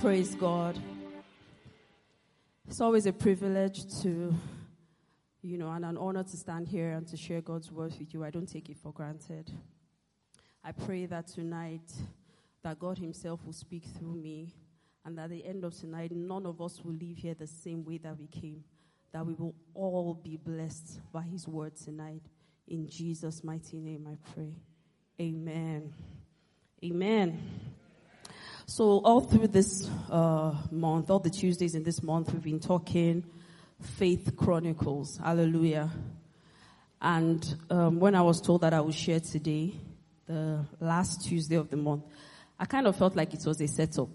Praise God. It's always a privilege to, you know, and an honor to stand here and to share God's word with you. I don't take it for granted. I pray that tonight that God himself will speak through me and that at the end of tonight none of us will leave here the same way that we came. That we will all be blessed by his word tonight. In Jesus' mighty name I pray. Amen. Amen. So all through this uh, month, all the Tuesdays in this month, we've been talking Faith Chronicles. Hallelujah. And um, when I was told that I would share today, the last Tuesday of the month, I kind of felt like it was a setup.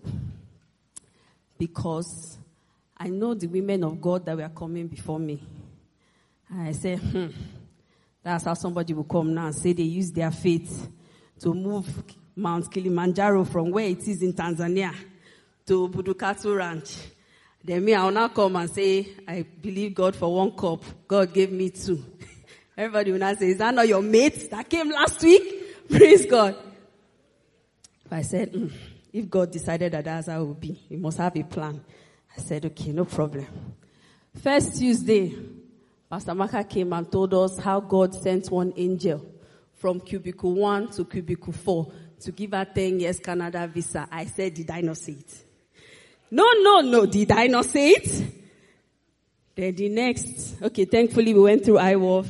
Because I know the women of God that were coming before me. And I said, hmm, that's how somebody will come now and say they use their faith to move Mount Kilimanjaro from where it is in Tanzania to Obudu Cattle Ranch. Then me, I'll now come and say, I believe God for one cup. God gave me two. Everybody will now say, is that not your mate that came last week? Praise God. But I said, mm, if God decided that that's how it would be, he must have a plan. I said, okay, no problem. First Tuesday, Pastor Maka came and told us how God sent one angel from cubicle one to cubicle four to give her 10 years Canada visa. I said, did I not say it? No, no, no. Did I not say it? Then the next, okay, thankfully we went through IWolf.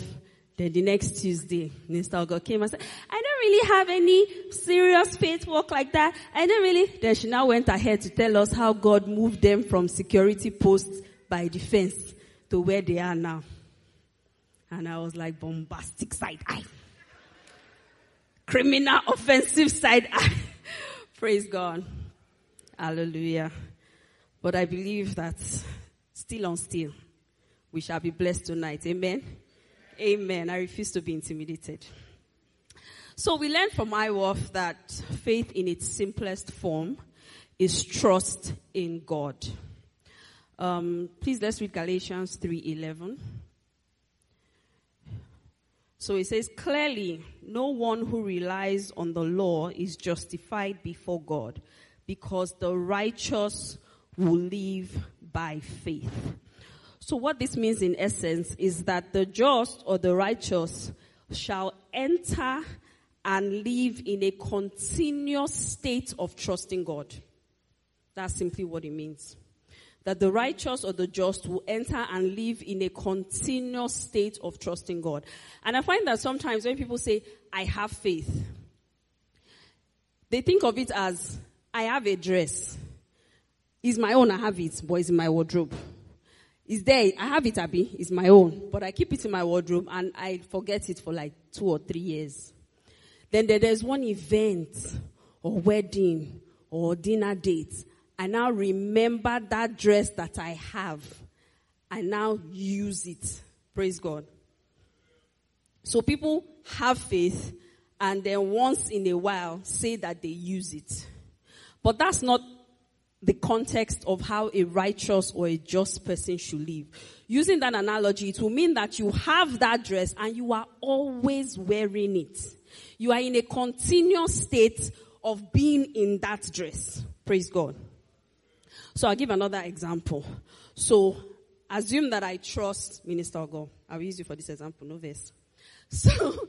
Then the next Tuesday, Minister Ogo came and said, I don't really have any serious faith work like that. I don't really. Then she now went ahead to tell us how God moved them from security posts by defense to where they are now. And I was like, bombastic side eye criminal offensive side. Praise God. Hallelujah. But I believe that still on still, we shall be blessed tonight. Amen. Amen. I refuse to be intimidated. So we learned from IWolf that faith in its simplest form is trust in God. Um, please let's read Galatians 3:11. So it says clearly, no one who relies on the law is justified before God because the righteous will live by faith. So what this means in essence is that the just or the righteous shall enter and live in a continuous state of trusting God. That's simply what it means that the righteous or the just will enter and live in a continuous state of trusting God. And I find that sometimes when people say, I have faith, they think of it as, I have a dress. It's my own, I have it, but it's in my wardrobe. It's there, I have it, Abby, it's my own, but I keep it in my wardrobe and I forget it for like two or three years. Then there's one event or wedding or dinner date I now remember that dress that I have. I now use it. Praise God. So people have faith and then once in a while say that they use it. But that's not the context of how a righteous or a just person should live. Using that analogy, it will mean that you have that dress and you are always wearing it. You are in a continuous state of being in that dress. Praise God. So I'll give another example. So assume that I trust Minister Ogo. I'll use you for this example, no verse. So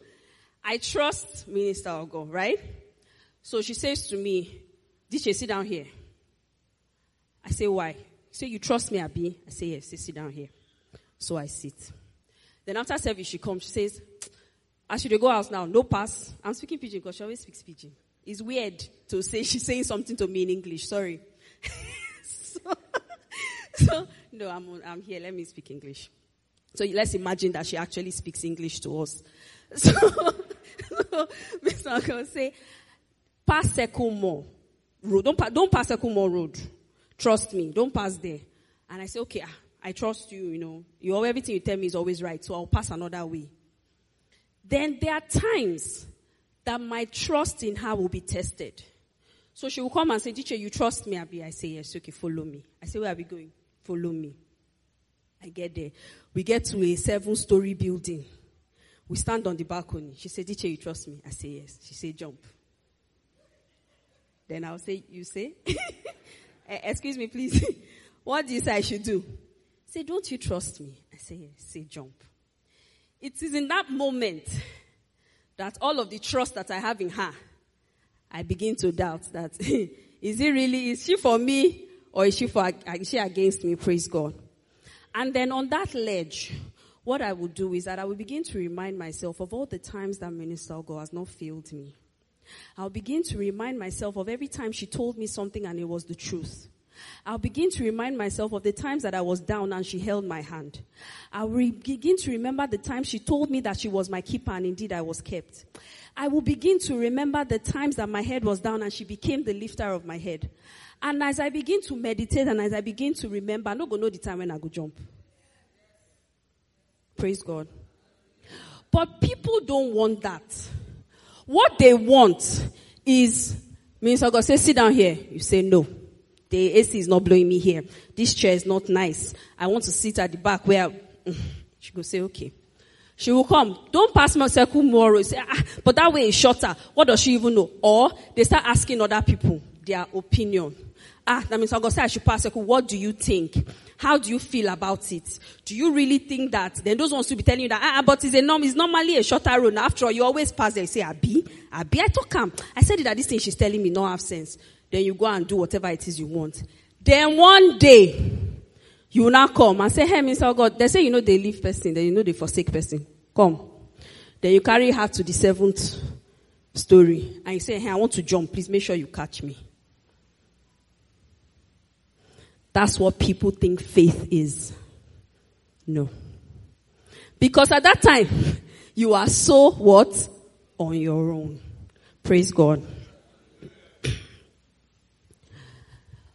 I trust Minister Ogo, right? So she says to me, she sit down here? I say, why? Say, you trust me, Abi? I say, yes, sit down here. So I sit. Then after service, she comes, she says, I should go out now, no pass. I'm speaking pidgin because she always speaks pidgin. It's weird to say she's saying something to me in English, sorry. so, no, I'm, I'm here. Let me speak English. So let's imagine that she actually speaks English to us. So, so. Uncle say, pass Sekumo road. Don't, don't pass Sekumo road. Trust me. Don't pass there. And I say, okay, ah, I trust you, you know. You, everything you tell me is always right. So I'll pass another way. Then there are times that my trust in her will be tested. So she will come and say, Teacher, you trust me, Abi? I say, Yes, okay, follow me. I say, Where are we going? Follow me. I get there. We get to a seven story building. We stand on the balcony. She said, Teacher, you trust me? I say, Yes. She said, Jump. Then I'll say, You say? eh, excuse me, please. what do you say I should do? Say, don't you trust me? I say, yes. Say, jump. It is in that moment that all of the trust that I have in her, I begin to doubt that is it really, is she for me or is she for, is she against me? Praise God. And then on that ledge, what I would do is that I will begin to remind myself of all the times that Minister Ogo has not failed me. I'll begin to remind myself of every time she told me something and it was the truth. I'll begin to remind myself of the times that I was down and she held my hand. I'll begin to remember the times she told me that she was my keeper and indeed I was kept. I will begin to remember the times that my head was down and she became the lifter of my head. And as I begin to meditate and as I begin to remember, I'm not going to know the time when I go jump. Praise God. But people don't want that. What they want is, Minister Ogo say, sit down here. You say no. The AC is not blowing me here. This chair is not nice. I want to sit at the back where she go say, okay. She will come. Don't pass my circle more. Say, ah, but that way is shorter. What does she even know? Or they start asking other people their opinion. Ah, that means I'm going to say I should pass circle. What do you think? How do you feel about it? Do you really think that? Then those ones will be telling you that, ah, but it's a norm, it's normally a shorter road. After all, you always pass there. You say, Abi, Abi, I talk him. I said that this thing she's telling me no have sense. Then you go and do whatever it is you want. Then one day, you will now come and say, hey, Mr. God, they say you know they leave person, then you know they forsake person. Come. Then you carry her to the seventh story and you say, hey, I want to jump. Please make sure you catch me. That's what people think faith is. No. Because at that time, you are so what? On your own. Praise God.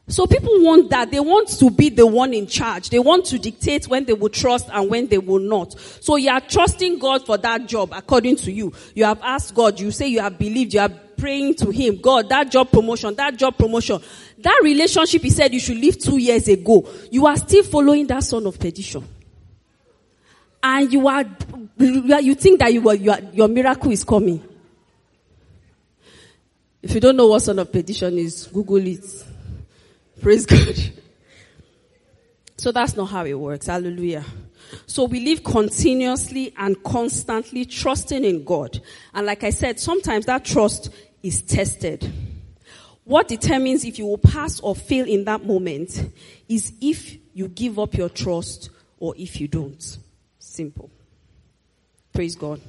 So people want that. They want to be the one in charge. They want to dictate when they will trust and when they will not. So you are trusting God for that job according to you. You have asked God. You say you have believed. You are praying to Him. God, that job promotion, that job promotion, that relationship He said you should leave two years ago. You are still following that son of perdition. And you are, you think that you are, you are, your miracle is coming. If you don't know what son of perdition is, Google it. Praise God. So that's not how it works. Hallelujah. So we live continuously and constantly trusting in God. And like I said, sometimes that trust is tested. What determines if you will pass or fail in that moment is if you give up your trust or if you don't. Simple. Praise God.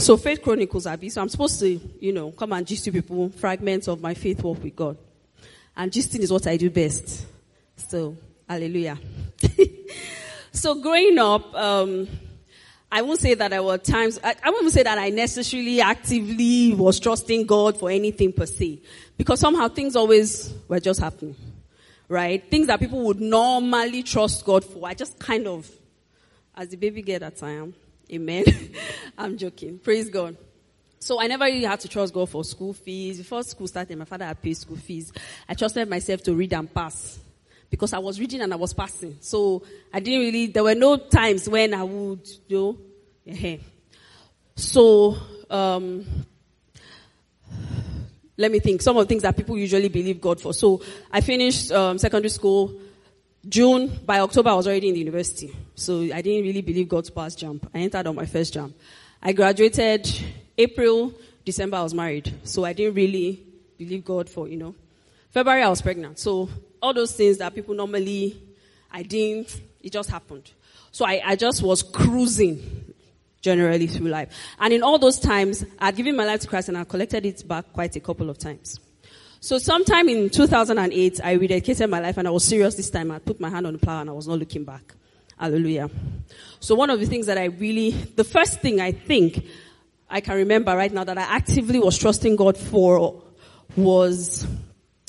So Faith Chronicles, Abby. So I'm supposed to, you know, come and gist people fragments of my faith walk with God. And gisting is what I do best. So, hallelujah. so growing up, um, I won't say that there were times, I, I won't say that I necessarily actively was trusting God for anything per se. Because somehow things always were just happening. Right? Things that people would normally trust God for. I just kind of, as the baby girl that I am, Amen. I'm joking. Praise God. So I never really had to trust God for school fees. Before school started, my father had paid school fees. I trusted myself to read and pass. Because I was reading and I was passing. So I didn't really, there were no times when I would, you know. So, um, let me think. Some of the things that people usually believe God for. So I finished um, secondary school June, by October, I was already in the university. So I didn't really believe God's pass JAMB. I entered on my first JAMB. I graduated April, December, I was married. So I didn't really believe God for, you know. February, I was pregnant. So all those things that people normally, I didn't, it just happened. So I, I just was cruising generally through life. And in all those times, I'd given my life to Christ and I collected it back quite a couple of times. So sometime in 2008, I rededicated my life and I was serious this time. I put my hand on the plow and I was not looking back. Hallelujah. So one of the things that I really, the first thing I think I can remember right now that I actively was trusting God for was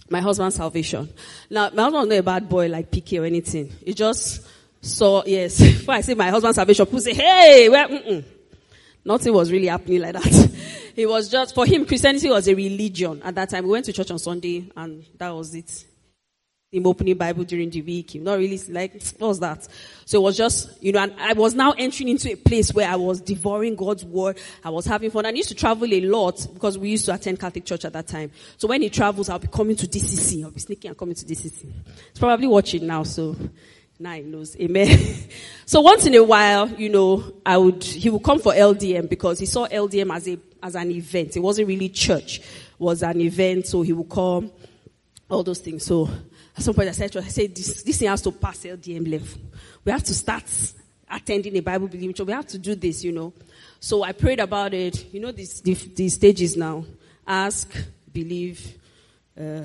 my husband's salvation. Now, my husband was not a bad boy like PK or anything. He just saw, yes, before I say my husband's salvation, people say, hey, well, mm-mm. Nothing was really happening like that. It was just, for him, Christianity was a religion at that time. We went to church on Sunday and that was it. him opening Bible during the week. Not really like, what was that? So it was just, you know, and I was now entering into a place where I was devouring God's word. I was having fun. I used to travel a lot because we used to attend Catholic church at that time. So when he travels, I'll be coming to DCC. I'll be sneaking and coming to DCC. He's probably watching now, so he knows. Amen. so once in a while, you know, I would, he would come for LDM because he saw LDM as a, as an event. It wasn't really church. It was an event. So he would come, all those things. So at some point I said, I said, this, this thing has to pass LDM level. We have to start attending a Bible believing church. We have to do this, you know. So I prayed about it. You know, these, these stages now. Ask, believe, uh,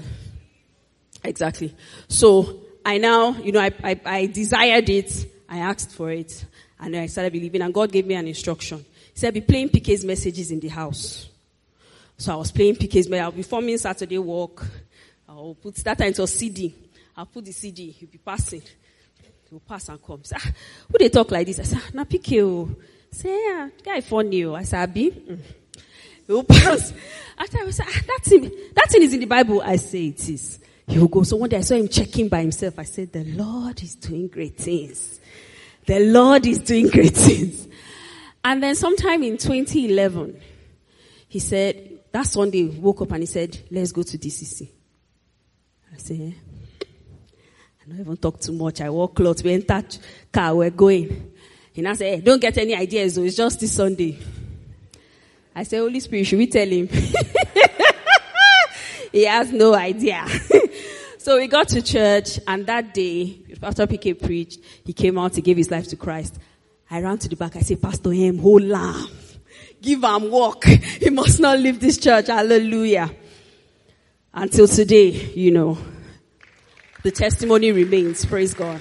exactly. So I now, you know, I, I, I desired it. I asked for it. And I started believing. And God gave me an instruction. He said, be playing PK's messages in the house. So I was playing PK's messages. I'll be forming Saturday walk. I'll put that into a CD. I'll put the CD. He'll be passing. He'll pass and come. Ah, who they talk like this? I said, na PK. Say, yeah, guy funny. I said, Abi. Mm. He'll pass. After I was ah, that thing, that thing is in the Bible. I say it is. He will go. So one day I saw him checking by himself. I said, the Lord is doing great things. The Lord is doing great things. And then sometime in 2011, he said, that Sunday, woke up and he said, let's go to DCC. I said, eh? I don't even talk too much. I walk close. We enter car. We're going. He now said, hey, don't get any ideas. It's just this Sunday. I said, Holy Spirit, should we tell him? he has no idea. so we got to church and that day, after PK preached, he came out, he gave his life to Christ. I ran to the back. I said, Pastor him, hold. Give him walk. He must not leave this church. Hallelujah. Until today, you know, the testimony remains. Praise God.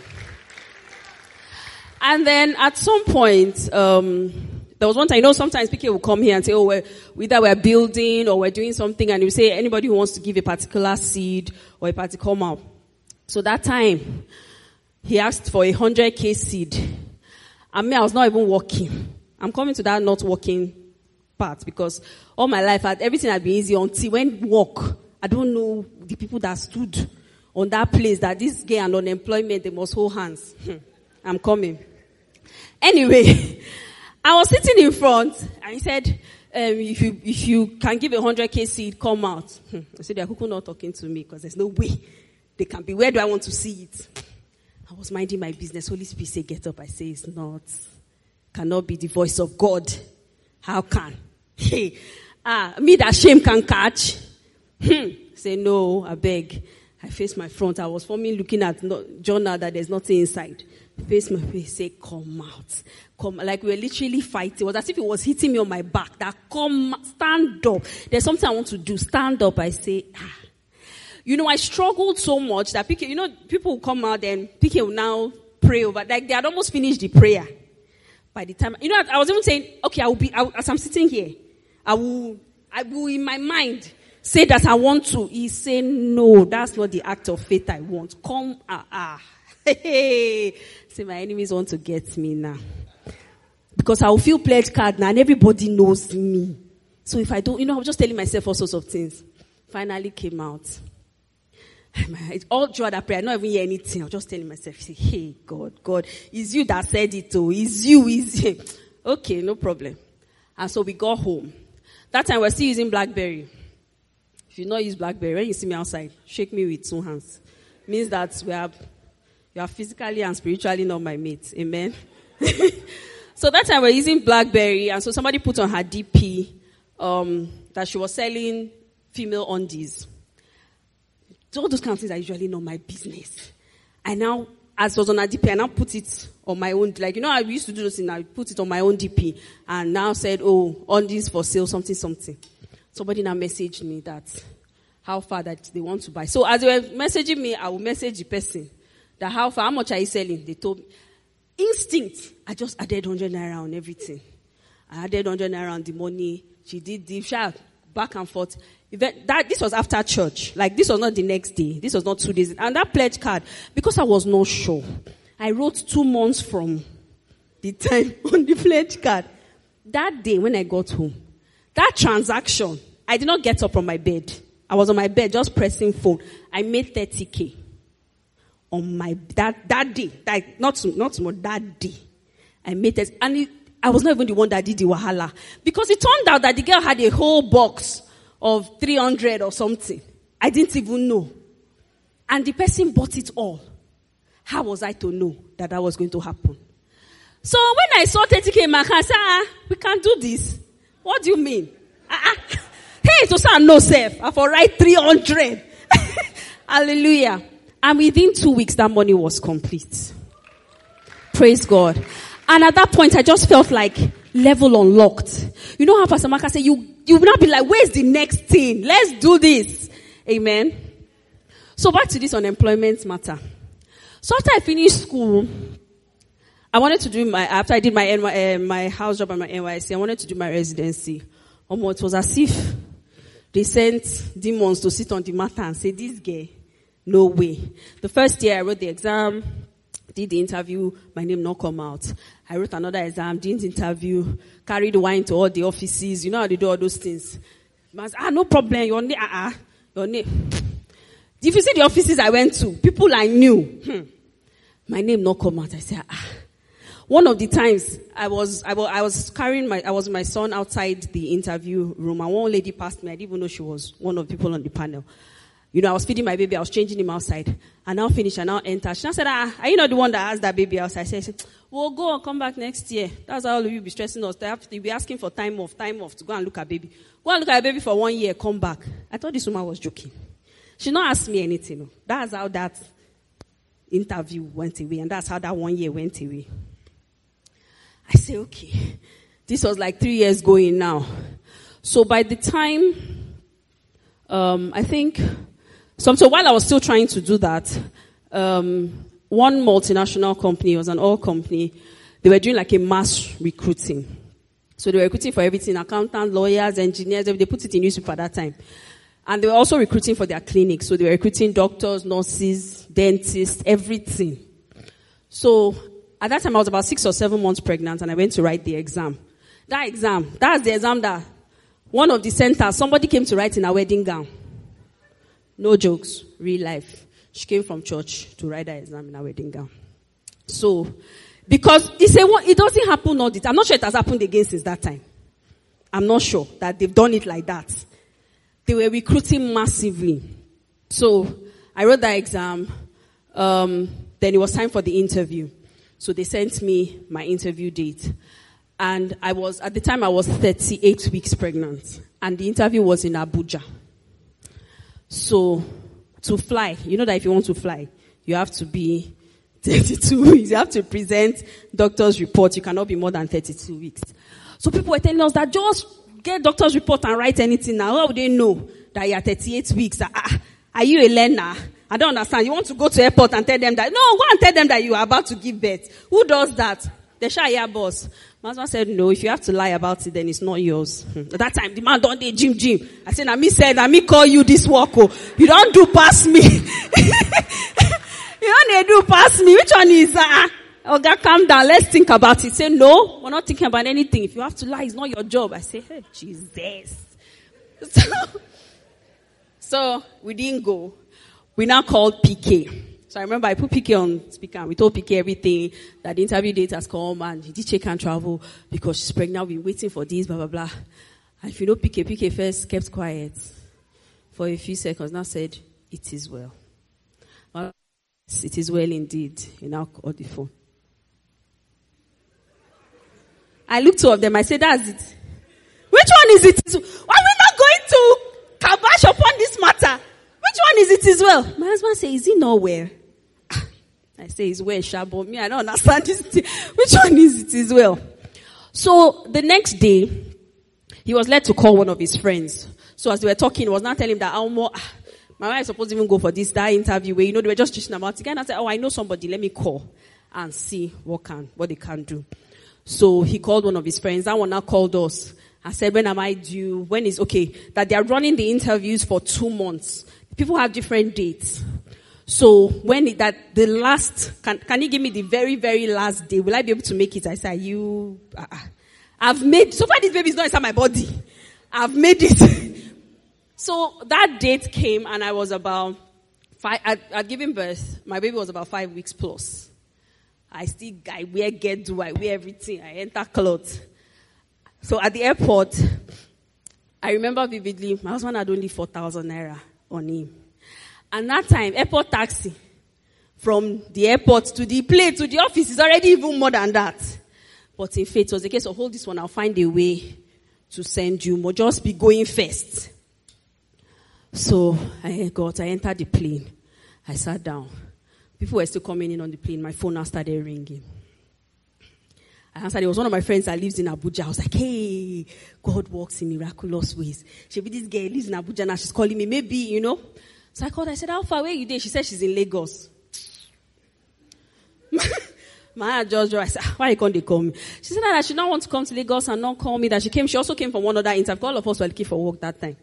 And then at some point, um, there was one time, you know, sometimes people will come here and say, oh, we're, either we're building or we're doing something and you say, anybody who wants to give a particular seed or a particular amount. So that time, he asked for a 100k seed. I mean, I was not even working. I'm coming to that not working part because all my life, everything had been easy until when work, I don't know the people that stood on that place that this gay and unemployment, they must hold hands. Hmm. I'm coming. Anyway, I was sitting in front and he said, um, if you, if you can give a hundred K seed, come out. I said, they're not talking to me because there's no way they can be. Where do I want to see it? I was minding my business. Holy Spirit say, get up. I say, it's not. Cannot be the voice of God. How can? Hey, ah, me that shame can catch. Hmm. Say, no, I beg. I face my front. I was forming looking at no, journal that there's nothing inside. Face my face, say, come out. Come, like we were literally fighting. It was as if it was hitting me on my back. That come, stand up. There's something I want to do. Stand up. I say, ah. You know, I struggled so much that people, you know, people will come out and people will now pray over, like they had almost finished the prayer. By the time, you know, I was even saying, okay, I will be, I as I'm sitting here, I will, I will in my mind, say that I want to. He say, no, that's not the act of faith I want. Come, ah, ah. Hey, say my enemies want to get me now. Because I will feel pledge card now and everybody knows me. So if I don't, you know, I'm just telling myself all sorts of things. Finally came out. It's all throughout that prayer, I don't even hear anything. I'm just telling myself, hey, God, God, it's you that said it, oh, it's you, it's you. Okay, no problem. And so we got home. That time we're still using Blackberry. If you not use Blackberry, when you see me outside, shake me with two hands. Means that we are, you are physically and spiritually not my mate. Amen. so that time we're using Blackberry, and so somebody put on her DP um, that she was selling female undies. All those kind of things are usually not my business. I now, as was on her DP, I now put it on my own. Like you know, I used to do this, and I put it on my own DP, and now said, "Oh, undies for sale, something, something." somebody now messaged me that how far that they want to buy. So as they were messaging me, I will message the person that how far, how much are you selling? They told me. Instinct. I just added 100 naira on everything. I added 100 naira on the money. She did the shout back and forth. Event, that, this was after church. Like this was not the next day. This was not two days. And that pledge card, because I was not sure, I wrote two months from the time on the pledge card. That day when I got home, that transaction, I did not get up from my bed. I was on my bed just pressing phone. I made 30k. On my, that, that day, like, not, not more, that day. I made it, and it, I was not even the one that did the wahala. Because it turned out that the girl had a whole box of 300 or something. I didn't even know. And the person bought it all. How was I to know that that was going to happen? So when I saw 30k in my I said, ah, we can't do this. What do you mean? Ah, ah. Hey, to say no self. I for write 300. Hallelujah. And within two weeks, that money was complete. Praise God. And at that point, I just felt like level unlocked. You know how Pastor Maka said, you, you will not be like, where's the next thing? Let's do this. Amen. So back to this unemployment matter. So after I finished school, I wanted to do my, after I did my, uh, my house job and my NYSC, I wanted to do my residency. Almost, it was as if they sent demons to sit on the matter and say, this guy, no way. The first year I wrote the exam, did the interview, my name not come out. I wrote another exam, didn't interview, carried wine to all the offices. You know how they do all those things. Man, ah, no problem. Your name, ah, ah, your name. If you see the offices I went to, people I knew, hmm, my name not come out. I said, ah. One of the times I was, I was, I was carrying my, I was my son outside the interview room and one lady passed me. I didn't even know she was one of the people on the panel. You know, I was feeding my baby, I was changing him outside. I now finish, I now enter. She now said, ah, are you not the one that has that baby outside? I said, well, go and come back next year. That's how all of you be stressing us. To be asking for time off, time off to go and look at baby. Go and look at baby for one year, come back. I thought this woman was joking. She not asked me anything. That's how that interview went away, and that's how that one year went away. I say, okay. This was like three years going now. So by the time, um, I think so, so while I was still trying to do that, um, one multinational company, it was an oil company, they were doing like a mass recruiting. So they were recruiting for everything, accountants, lawyers, engineers, they put it in newspaper at that time. And they were also recruiting for their clinic. So they were recruiting doctors, nurses, dentists, everything. So at that time I was about six or seven months pregnant and I went to write the exam. That exam, that's the exam that one of the centers, somebody came to write in a wedding gown. No jokes, real life. She came from church to write that exam in her wedding gown. So, because it's a, it doesn't happen all the time. I'm not sure it has happened again since that time. I'm not sure that they've done it like that. They were recruiting massively. So, I wrote that exam. Um, then it was time for the interview. So they sent me my interview date. And I was, at the time I was 38 weeks pregnant. And the interview was in Abuja. So, to fly, you know that if you want to fly, you have to be 32 weeks. You have to present doctor's report. You cannot be more than 32 weeks. So people were telling us that just get doctor's report and write anything now. How would they know that you are 38 weeks? Ah, are you a learner? I don't understand. You want to go to airport and tell them that? No, go and tell them that you are about to give birth. Who does that? The Shia boss. Husband said, no, if you have to lie about it, then it's not yours. Hmm. At that time, the man don't do gym gym. I said, I me said, I me call you this work. Oh. You don't do past me. you don't do past me. Which one is, uh, oh God, calm down. Let's think about it. Say, no, we're not thinking about anything. If you have to lie, it's not your job. I say, hey, Jesus. So, so we didn't go. We now called PK. So I remember I put PK on speaker and we told PK everything that the interview date has come and check and travel because she's pregnant. We've been waiting for this, blah, blah, blah. And if you know PK, PK first kept quiet for a few seconds. Now said, it is well. well it is well indeed. He now called the phone. I looked two of them. I said, that's it. Which one is it? Why are we not going to kabash upon this matter? Which one is it as well? My husband said, is he nowhere? I say it's well, sharp, but me, I don't understand this. Which one is it as well? So the next day, he was led to call one of his friends. So as they were talking, he was not telling him that Almo, ah, my wife is supposed to even go for this, that interview where, you know, they were just teaching about it. And I said, oh, I know somebody, let me call and see what can, what they can do. So he called one of his friends. That one now called us. I said, when am I due? When is, okay, that they are running the interviews for two months. People have different dates. So when it, that the last, can, can you give me the very, very last day? Will I be able to make it? I said, you, uh, I've made, so far this baby is not inside my body. I've made it. so that date came and I was about Five, I'd, I'd given birth. My baby was about five weeks plus. I still, I wear get do, I wear everything. I enter clothes. So at the airport, I remember vividly, my husband had only 4,000 naira on him. And that time, airport taxi from the airport to the plane to the office is already even more than that. But in faith, it was a case of hold this one, I'll find a way to send you more. Just be going first. So I got, I entered the plane. I sat down. People were still coming in on the plane. My phone now started ringing. I answered. It was one of my friends that lives in Abuja. I was like, hey, God works in miraculous ways. She be this girl lives in Abuja now. She's calling me. Maybe, you know. So I called. I said, how far away you there? She said she's in Lagos. My just I said, ah, why can't they call me? She said that she don't want to come to Lagos and not call me. That she came. She also came from one other interview. All of us were looking for work that time.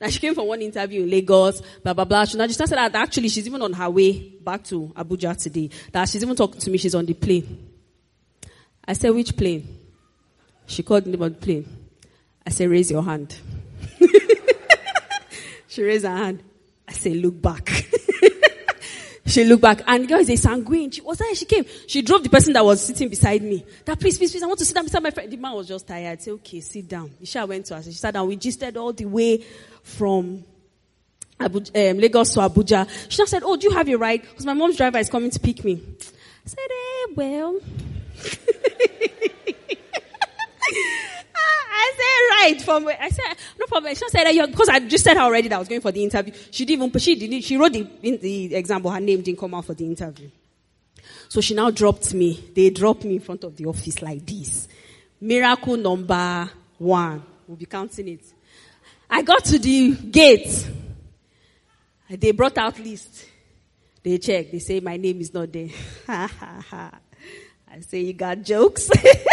That she came from one interview in Lagos, blah, blah, blah. She now just said that actually she's even on her way back to Abuja today. That she's even talking to me. She's on the plane. I said, which plane? She called me on the plane. I said, raise your hand. she raised her hand. I said, look back. she looked back and the girl is a sanguine. She was there. She came. She drove the person that was sitting beside me. That please, please, please, I want to sit down beside my friend. The man was just tired. I said, okay, sit down. Isha went to us. She sat down. We gisted all the way from Abuja, um, Lagos to Abuja. She just said, oh, do you have your ride? Because my mom's driver is coming to pick me. I said, eh, well. I said right from I said no problem. She said because I just said already that I was going for the interview. She didn't even she didn't she wrote the in the example. Her name didn't come out for the interview. So she now dropped me. They dropped me in front of the office like this. Miracle number one. We'll be counting it. I got to the gate. They brought out list. They check. They say my name is not there. Ha ha ha. I say you got jokes.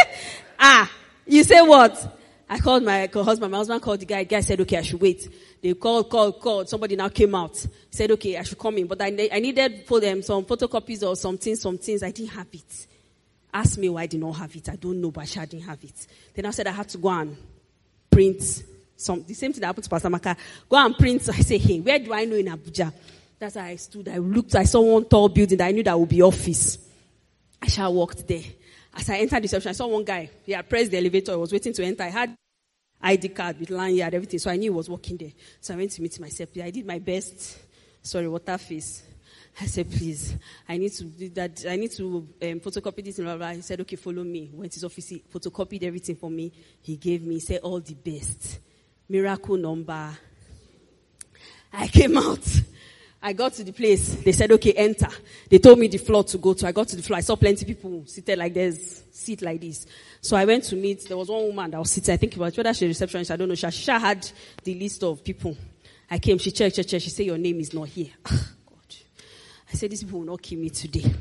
ah, you say what? I called my husband. My husband called the guy. The guy said, okay, I should wait. They called, called, called. Somebody now came out. Said, okay, I should come in. But I, I needed for them some photocopies or something, some things. I didn't have it. Ask me why I did not have it. I don't know, but I didn't have it. Then I said I had to go and print some, the same thing that happened to Pastor Maka. Go and print. I say, hey, where do I know in Abuja? That's how I stood. I looked. I saw one tall building that I knew that would be office. I shall walked there. As I entered the reception, I saw one guy. He had pressed the elevator. I was waiting to enter. I had ID card with lanyard, everything. So I knew he was working there. So I went to meet myself. I did my best. Sorry, water face. I said, please, I need to do that. I need to um, photocopy this. And blah, blah. He said, okay, follow me. Went to his office. He photocopied everything for me. He gave me, he said, all the best. Miracle number. I came out. I got to the place. They said, okay, enter. They told me the floor to go to. I got to the floor. I saw plenty people seated like this, seat like this. So I went to meet, there was one woman that was sitting, I think it was whether she receptionist, I don't know. She, she had the list of people. I came, she checked, checked, checked. She said, your name is not here. Ah, God. I said, these people will not kill me today.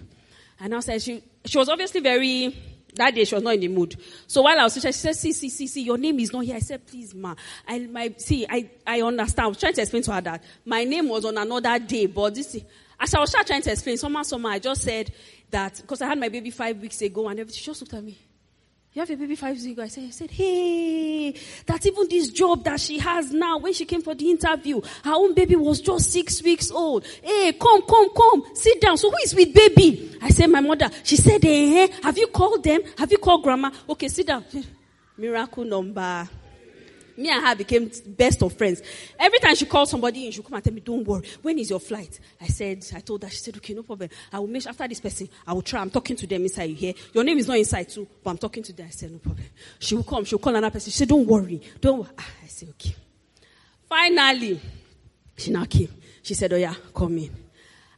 And I said, she, she was obviously very, that day she was not in the mood. So while I was teaching, she said, see, see, see, see, your name is not here. I said, please, ma. I, my, see, I, I understand. I was trying to explain to her that my name was on another day, but this, as I was trying to explain, somehow, somehow, I just said that, because I had my baby five weeks ago and everything, she just looked at me. You have a baby five years ago. I said, I said, hey, that even this job that she has now, when she came for the interview, her own baby was just six weeks old. Hey, come, come, come, sit down. So who is with baby? I said, my mother. She said, hey, eh, have you called them? Have you called grandma? Okay, sit down. Miracle number me and her became best of friends. Every time she called somebody in, she come and tell me, don't worry. When is your flight? I said, I told her, she said, okay, no problem. I will make after this person, I will try. I'm talking to them inside you here. Your name is not inside too, but I'm talking to them. I said, no problem. She will come. She will call another person. She said, don't worry. Don't worry. Ah, I said, okay. Finally, she now came. She said, oh yeah, come in.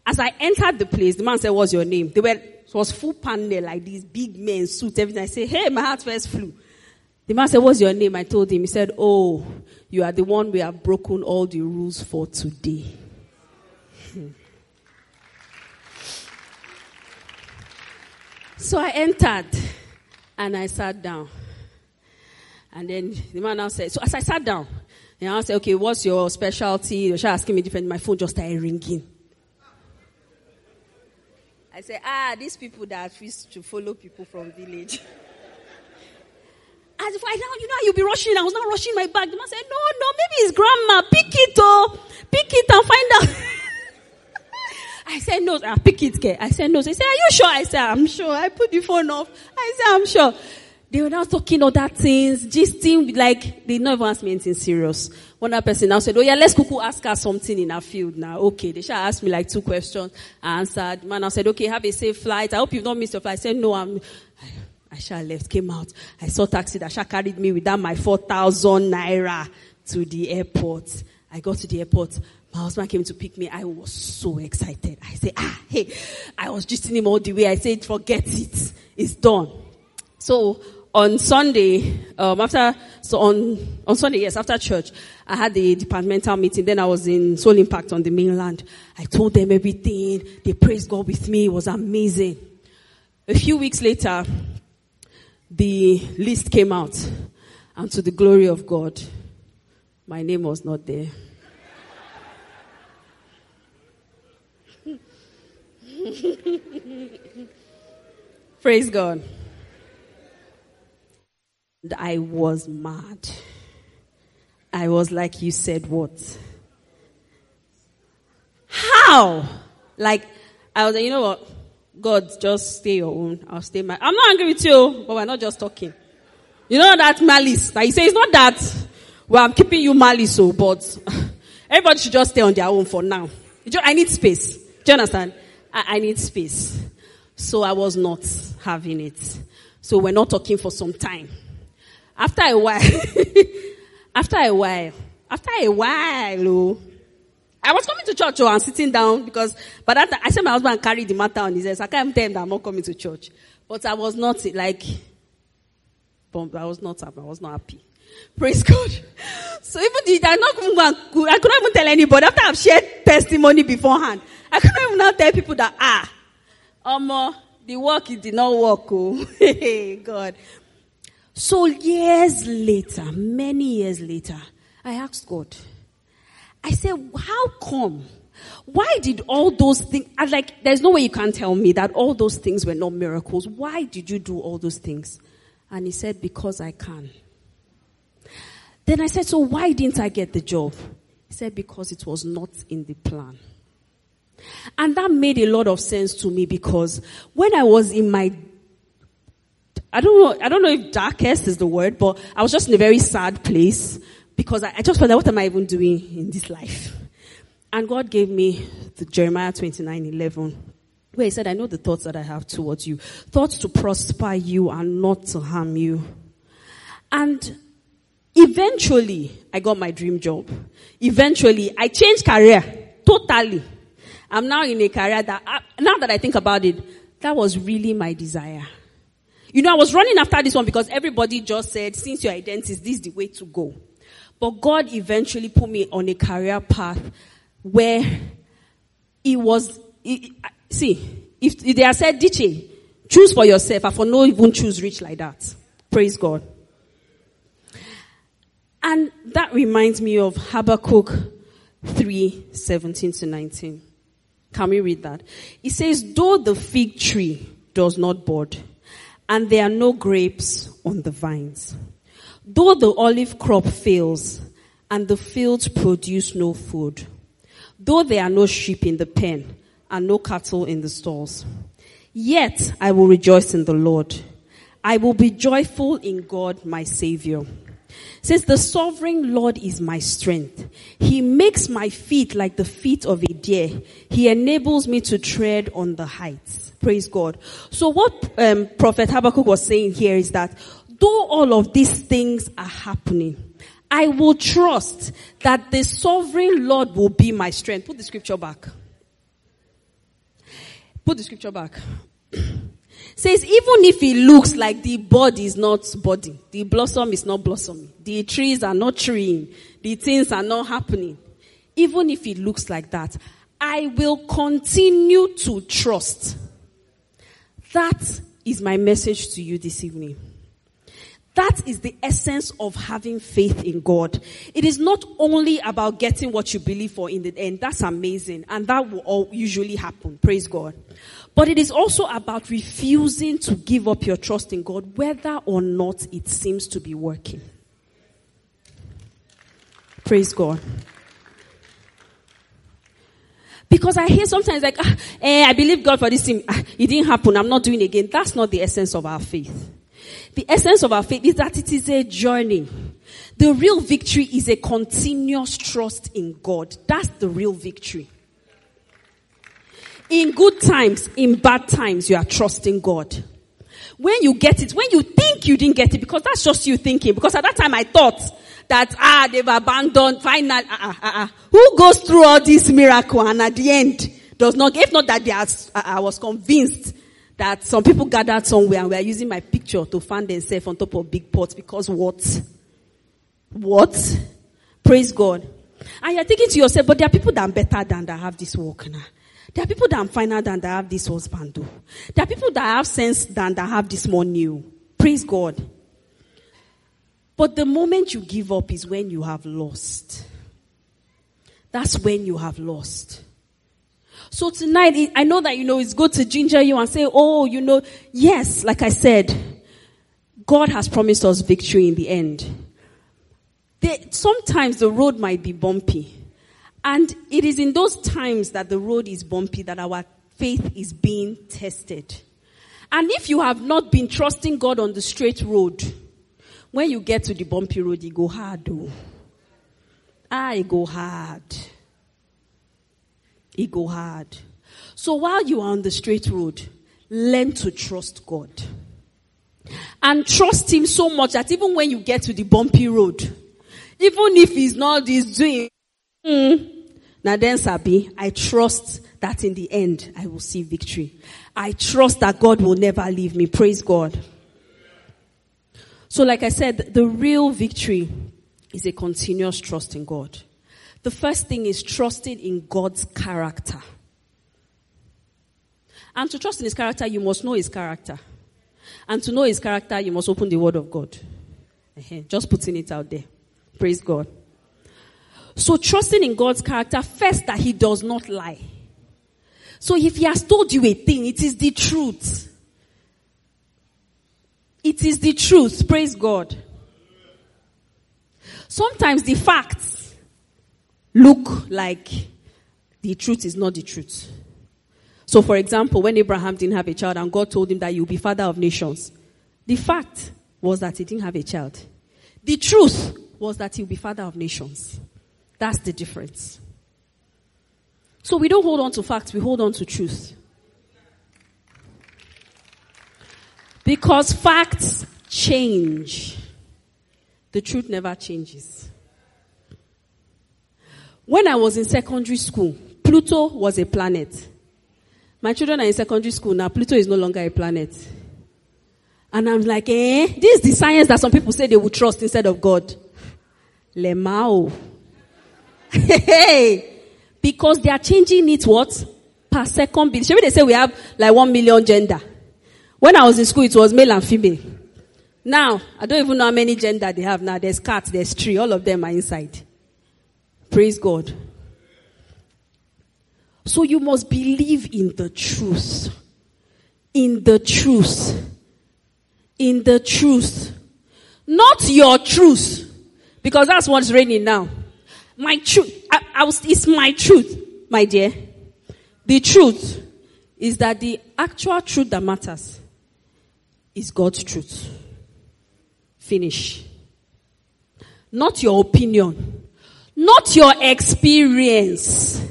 As I entered the place, the man said, what's your name? They were, it was full panel like these big men, suits, everything. I said, hey, my heart first flew. The man said, What's your name? I told him. He said, Oh, you are the one we have broken all the rules for today. so I entered and I sat down. And then the man now said, So as I sat down, the man said, Okay, what's your specialty? They were asking me different. My phone just started ringing. I said, Ah, these people that used to follow people from village. As if I now, you know, you'll be rushing. I was not rushing my bag. The man said, no, no, maybe it's grandma. Pick it, oh. Pick it and find out. I said, no, I pick it, okay. I said, no. They said, are you sure? I said, I'm sure. I put the phone off. I said, I'm sure. They were now talking other things, gisting, like, they never asked me anything serious. One other person now said, oh yeah, let's cuckoo ask her something in her field now. Okay. They shall ask me like two questions. I answered. Man, I said, okay, have a safe flight. I hope you've not missed your flight. I said, no, I'm, I shall left, came out. I saw taxi that shall carried me with that my 4,000 naira to the airport. I got to the airport. My husband came to pick me. I was so excited. I said, ah, hey, I was just in him all the way. I said, forget it. It's done. So on Sunday, um, after, so on, on Sunday, yes, after church, I had the departmental meeting. Then I was in Soul Impact on the mainland. I told them everything. They praised God with me. It was amazing. A few weeks later, the list came out. And to the glory of God, my name was not there. Praise God. And I was mad. I was like, you said what? How? Like, I was like, you know what? God, just stay your own. I'll stay my, I'm not angry with you, but we're not just talking. You know that malice. Like you say, it's not that, well, I'm keeping you malice, so, oh, but everybody should just stay on their own for now. I need space. Do you understand? I, I need space. So I was not having it. So we're not talking for some time. After a while, after a while, after a while, oh, I was coming to church oh, and sitting down because but that I said my husband carried the matter on his head. So I can't tell him that I'm not coming to church. But I was not like, I was not happy. I was not happy. Praise God. So even the, I not even I couldn't even tell anybody after I've shared testimony beforehand. I couldn't even now tell people that ah, um, uh, the work it did not work. Oh, God. So years later, many years later, I asked God. I said, how come? Why did all those things, I like, there's no way you can tell me that all those things were not miracles. Why did you do all those things? And he said, because I can. Then I said, so why didn't I get the job? He said, because it was not in the plan. And that made a lot of sense to me because when I was in my I don't know, I don't know if darkest is the word, but I was just in a very sad place because I, I just felt, what am I even doing in this life? And God gave me the Jeremiah 29, 11, where he said, I know the thoughts that I have towards you. Thoughts to prosper you and not to harm you. And eventually, I got my dream job. Eventually, I changed career. Totally. I'm now in a career that, uh, now that I think about it, that was really my desire. You know, I was running after this one because everybody just said, since you're a dentist, this is the way to go. But God eventually put me on a career path where it was, it, see, if, if they had said, Diche, choose for yourself, I for no even choose rich like that. Praise God. And that reminds me of Habakkuk 3, 17 to 19. Can we read that? It says, though the fig tree does not bud, and there are no grapes on the vines, Though the olive crop fails and the fields produce no food, though there are no sheep in the pen and no cattle in the stalls, yet I will rejoice in the Lord. I will be joyful in God my Savior. Says the sovereign Lord is my strength. He makes my feet like the feet of a deer. He enables me to tread on the heights. Praise God. So what um, Prophet Habakkuk was saying here is that though all of these things are happening, I will trust that the sovereign Lord will be my strength. Put the scripture back. Put the scripture back. Says, even if it looks like the body is not body, the blossom is not blossoming, the trees are not treeing, the things are not happening, even if it looks like that, I will continue to trust. That is my message to you this evening. That is the essence of having faith in God. It is not only about getting what you believe for in the end. That's amazing. And that will all usually happen. Praise God. But it is also about refusing to give up your trust in God, whether or not it seems to be working. Praise God. Because I hear sometimes like, ah, eh, I believe God for this thing. Ah, it didn't happen. I'm not doing again. That's not the essence of our faith. The essence of our faith is that it is a journey. The real victory is a continuous trust in God. That's the real victory. In good times, in bad times, you are trusting God. When you get it, when you think you didn't get it, because that's just you thinking, because at that time I thought that, ah, they've abandoned, final, ah, ah, ah, ah. Who goes through all this miracle and at the end does not, if not that they are, I was convinced that some people gathered somewhere and were using my picture to find themselves on top of big pots because what? What? Praise God. And you're thinking to yourself, but there are people that are better than that have this work now. There are people that are finer than that have this husband. Though. There are people that have sense than that have this more new. Oh. Praise God. But the moment you give up is when you have lost. That's when you have lost. So tonight, I know that, you know, it's good to ginger you and say, oh, you know, yes, like I said, God has promised us victory in the end. They, sometimes the road might be bumpy. And it is in those times that the road is bumpy that our faith is being tested. And if you have not been trusting God on the straight road, when you get to the bumpy road, you go hard though. Ah, it go hard. It go hard. So while you are on the straight road, learn to trust God. And trust Him so much that even when you get to the bumpy road, even if He's not He's doing Mm. Now then, Sabi, I trust that in the end I will see victory. I trust that God will never leave me. Praise God. So like I said, the real victory is a continuous trust in God. The first thing is trusting in God's character. And to trust in his character, you must know his character. And to know his character, you must open the word of God. Just putting it out there. Praise God. So trusting in God's character, first that he does not lie. So if he has told you a thing, it is the truth. It is the truth. Praise God. Sometimes the facts look like the truth is not the truth. So for example, when Abraham didn't have a child and God told him that you'll be father of nations, the fact was that he didn't have a child. The truth was that he'll be father of nations. That's the difference. So we don't hold on to facts, we hold on to truth. Because facts change. The truth never changes. When I was in secondary school, Pluto was a planet. My children are in secondary school now. Pluto is no longer a planet. And I'm like, eh, this is the science that some people say they would trust instead of God. Lemao. Hey, because they are changing it what? Per second. Should they say we have like one million gender? When I was in school, it was male and female. Now, I don't even know how many gender they have now. There's cat, there's tree, all of them are inside. Praise God. So you must believe in the truth. In the truth. In the truth. Not your truth. Because that's what's reigning now. My truth, I, I was, it's my truth, my dear. The truth is that the actual truth that matters is God's truth. Finish. Not your opinion. Not your experience.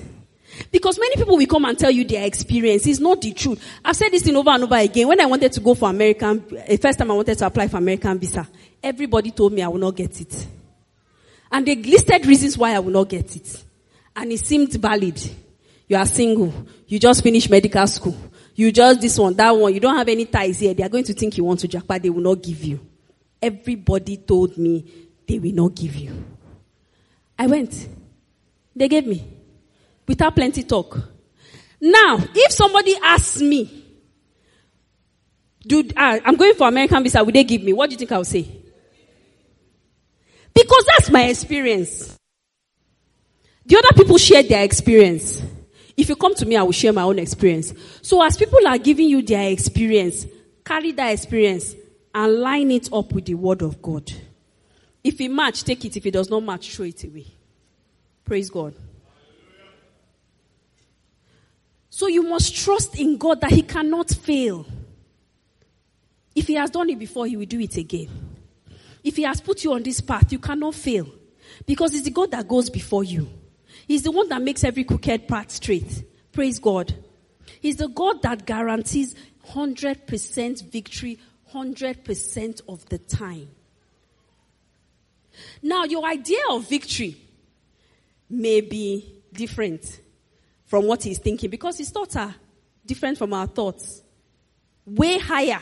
Because many people will come and tell you their experience is not the truth. I've said this thing over and over again. When I wanted to go for American, the first time I wanted to apply for American visa, everybody told me I will not get it. And they listed reasons why I will not get it. And it seemed valid. You are single. You just finished medical school. You just this one, that one. You don't have any ties here. They are going to think you want to jackpot. They will not give you. Everybody told me they will not give you. I went. They gave me. Without plenty talk. Now, if somebody asks me, dude, uh, I'm going for American visa, will they give me? What do you think I'll say? Because that's my experience. The other people share their experience. If you come to me, I will share my own experience. So as people are giving you their experience, carry that experience and line it up with the word of God. If it match, take it. If it does not match, throw it away. Praise God. So you must trust in God that He cannot fail. If He has done it before, He will do it again. If He has put you on this path, you cannot fail. Because it's the God that goes before you. He's the one that makes every crooked path straight. Praise God. He's the God that guarantees 100% victory 100% of the time. Now, your idea of victory may be different from what he's thinking because his thoughts are different from our thoughts. Way higher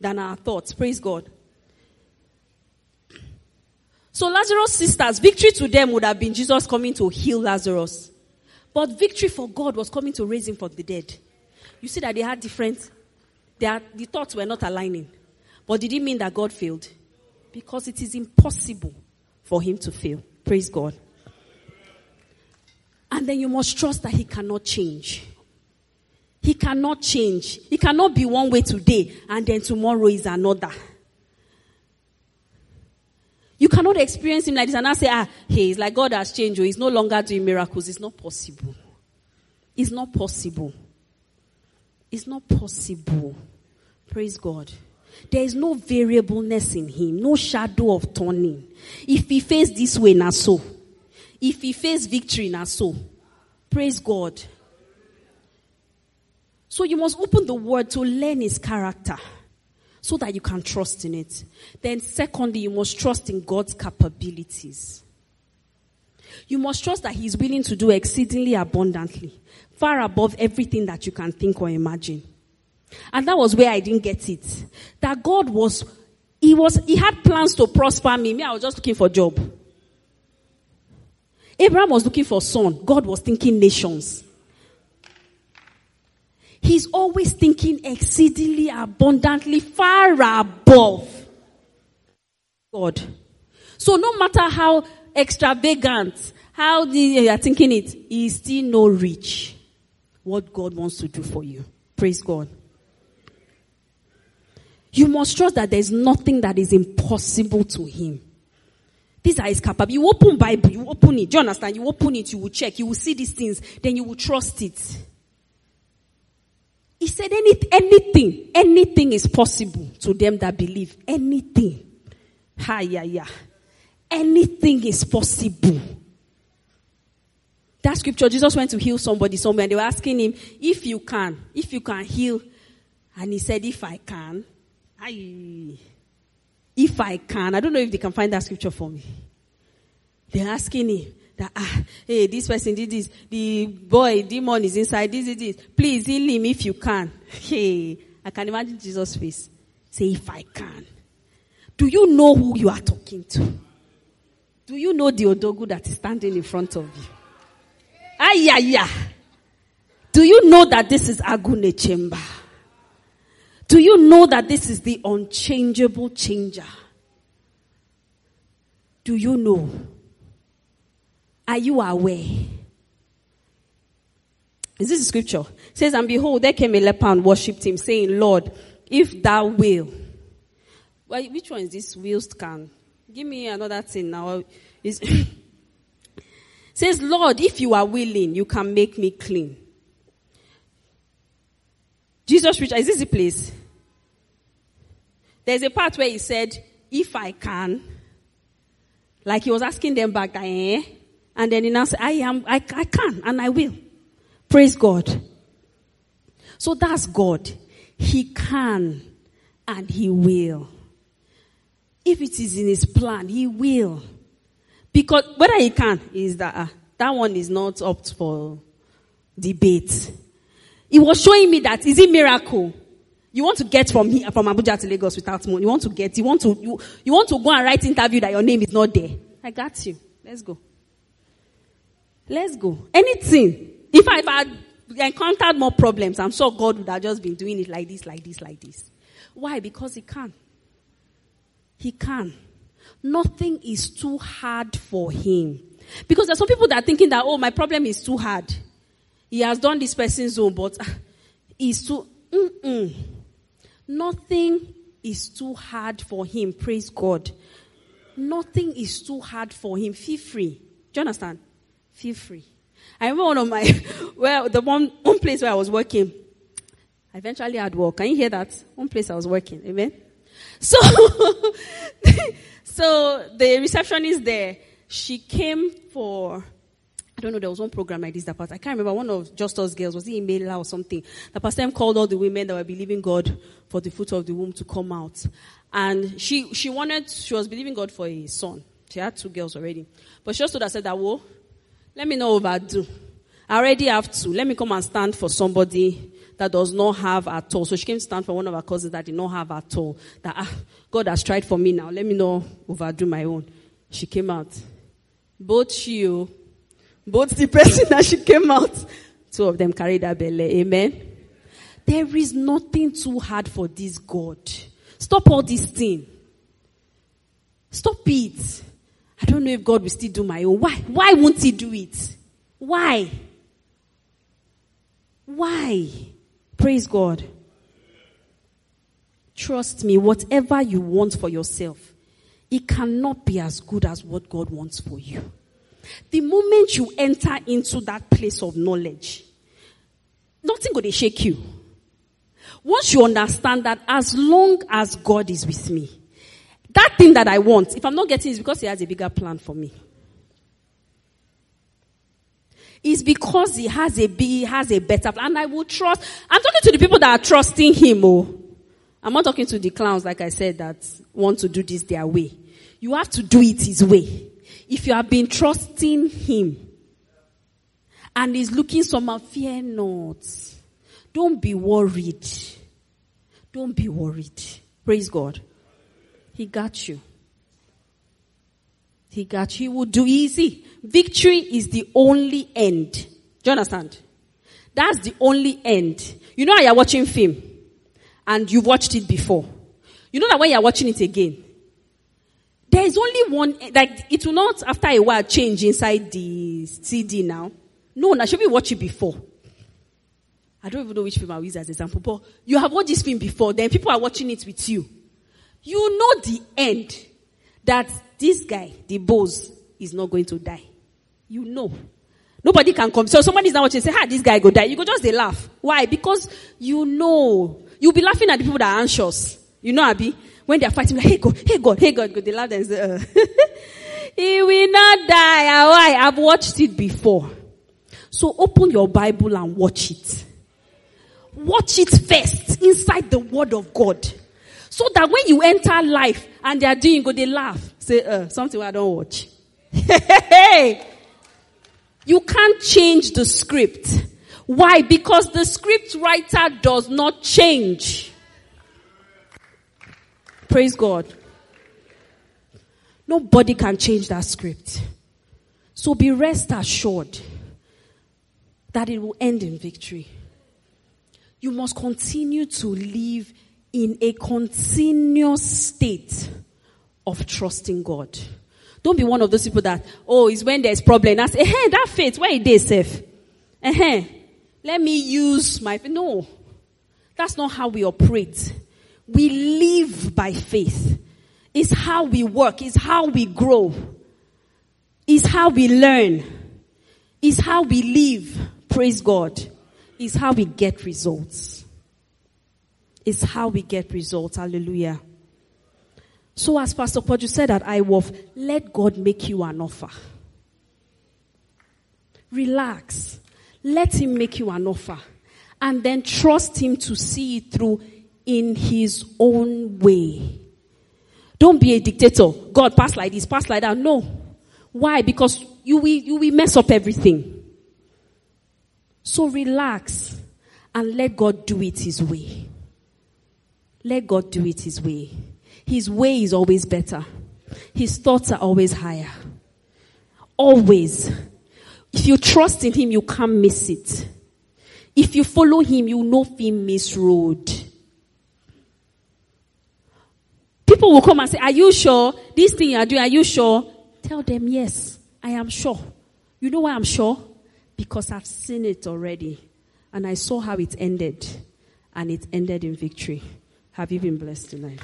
than our thoughts. Praise God. So Lazarus' sisters, victory to them would have been Jesus coming to heal Lazarus. But victory for God was coming to raise him from the dead. You see that they had different, are, the thoughts were not aligning. But did it mean that God failed? Because it is impossible for him to fail. Praise God. And then you must trust that he cannot change. He cannot change. He cannot be one way today and then tomorrow is another. You cannot experience him like this and I say, ah, hey, it's like God has changed or he's no longer doing miracles. It's not possible. It's not possible. It's not possible. Praise God. There is no variableness in him, no shadow of turning. If he faced this way, now so. If he faced victory, now so. Praise God. So you must open the word to learn his character so that you can trust in it. Then secondly, you must trust in God's capabilities. You must trust that he is willing to do exceedingly abundantly, far above everything that you can think or imagine. And that was where I didn't get it. That God was, he was, he had plans to prosper me. Me, I was just looking for job. Abraham was looking for son. God was thinking nations. He's always thinking exceedingly abundantly far above God. So no matter how extravagant, how you are thinking it, he still no reach what God wants to do for you. Praise God. You must trust that there is nothing that is impossible to him. These are his capabilities. You open Bible, you open it. Do you understand? You open it, you will check, you will see these things, then you will trust it. He said any, anything, anything is possible to them that believe. Anything. Ha, yeah, yeah. Anything is possible. That scripture, Jesus went to heal somebody somewhere and they were asking him, if you can, if you can heal. And he said, if I can, I, if I can, I don't know if they can find that scripture for me. They're asking him that, ah, hey, this person did this. The boy, demon is inside. This, this, this. Please heal him if you can. Hey, I can imagine Jesus' face. Say, if I can. Do you know who you are talking to? Do you know the Odogu that is standing in front of you? Ah, yeah, yeah. Do you know that this is Agune Chamber? Do you know that this is the unchangeable changer? Do you know? Are you aware? Is this scripture? It says, and behold, there came a leper and worshipped him, saying, Lord, if thou will. Well, which one is this? Wills can. Give me another thing now. Is says, Lord, if you are willing, you can make me clean. Jesus preached, is this the place? There's a part where he said, if I can, like he was asking them back, eh? And then he now said, I am, I, I can and I will. Praise God. So that's God. He can and he will. If it is in his plan, he will. Because whether he can is that, uh, that one is not up for debate. He was showing me that is it miracle? You want to get from here, from Abuja to Lagos without money. You want to get, you want to, you, you want to go and write interview that your name is not there. I got you. Let's go. Let's go. Anything. If I had encountered more problems, I'm sure God would have just been doing it like this, like this, like this. Why? Because He can. He can. Nothing is too hard for Him. Because there's some people that are thinking that, oh, my problem is too hard. He has done this person's own, but ah, it's too, mm-mm. Nothing is too hard for Him. Praise God. Nothing is too hard for Him. Feel free. Do you understand? Feel free. I remember one of my, well, the one, one place where I was working, I eventually had work. Can you hear that? One place I was working. Amen. So, so the receptionist there, she came for, I don't know, there was one program like this that pastor, I can't remember, one of Just Us girls, was it Email or something? The pastor called all the women that were believing God for the fruit of the womb to come out. And she, she wanted, she was believing God for a son. She had two girls already. But she just said that, well, let me not overdo. I already have two. Let me come and stand for somebody that does not have at all. So she came to stand for one of her cousins that did not have at all. That ah, God has tried for me now. Let me not overdo my own. She came out. Both she, oh, both the person that she came out, two of them carried her belly. Amen. There is nothing too hard for this God. Stop all this thing. Stop it. I don't know if God will still do my own. Why? Why won't He do it? Why? Why? Praise God. Trust me, whatever you want for yourself, it cannot be as good as what God wants for you. The moment you enter into that place of knowledge, nothing going to shake you. Once you understand that as long as God is with me, that thing that I want, if I'm not getting it, it's because He has a bigger plan for me. It's because He has a big, has a better plan. And I will trust. I'm talking to the people that are trusting Him. Oh, I'm not talking to the clowns, like I said, that want to do this their way. You have to do it His way. If you have been trusting Him and He's looking somehow, fear not. Don't be worried. Don't be worried. Praise God. He got you. He got you. He will do easy. Victory is the only end. Do you understand? That's the only end. You know you're watching film and you've watched it before. You know that when you're watching it again, there is only one, like it will not after a while change inside the CD now. No, now should we watch it before? I don't even know which film I use as example, but you have watched this film before, then people are watching it with you. You know the end that this guy, the boss, is not going to die. You know. Nobody can come. So somebody's now watching say, "Ha, this guy go die." You go just they laugh. Why? Because you know. You'll be laughing at the people that are anxious. You know, Abby? When they're fighting, like, hey God, hey God, hey God, they laugh and say, uh, he will not die. Why? I've watched it before. So open your Bible and watch it. Watch it first inside the Word of God. So that when you enter life and they are doing good, they laugh. Say, uh, something I don't watch. you can't change the script. Why? Because the script writer does not change. Praise God. Nobody can change that script. So be rest assured that it will end in victory. You must continue to live in a continuous state of trusting God. Don't be one of those people that, oh, it's when there's problem. That's, eh, that faith, where it is safe. Eh, let me use my, no. That's not how we operate. We live by faith. It's how we work. It's how we grow. It's how we learn. It's how we live. Praise God. It's how we get results. It's how we get results. Hallelujah. So as Pastor Poju said at IWOF, let God make you an offer. Relax. Let Him make you an offer. And then trust Him to see it through in His own way. Don't be a dictator. God, pass like this, pass like that. No. Why? Because you will, you will mess up everything. So relax and let God do it His way. Let God do it His way. His way is always better. His thoughts are always higher. Always. If you trust in Him, you can't miss it. If you follow Him, you know Him miss road. People will come and say, are you sure? This thing you are doing, are you sure? Tell them, yes, I am sure. You know why I'm sure? Because I've seen it already. And I saw how it ended. And it ended in victory. Have you been blessed tonight?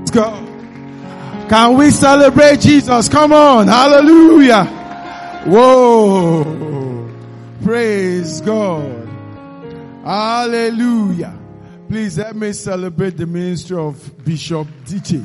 Let's go. Can we celebrate Jesus? Come on. Hallelujah. Whoa. Praise God. Hallelujah. Please let me celebrate the ministry of Bishop Diche.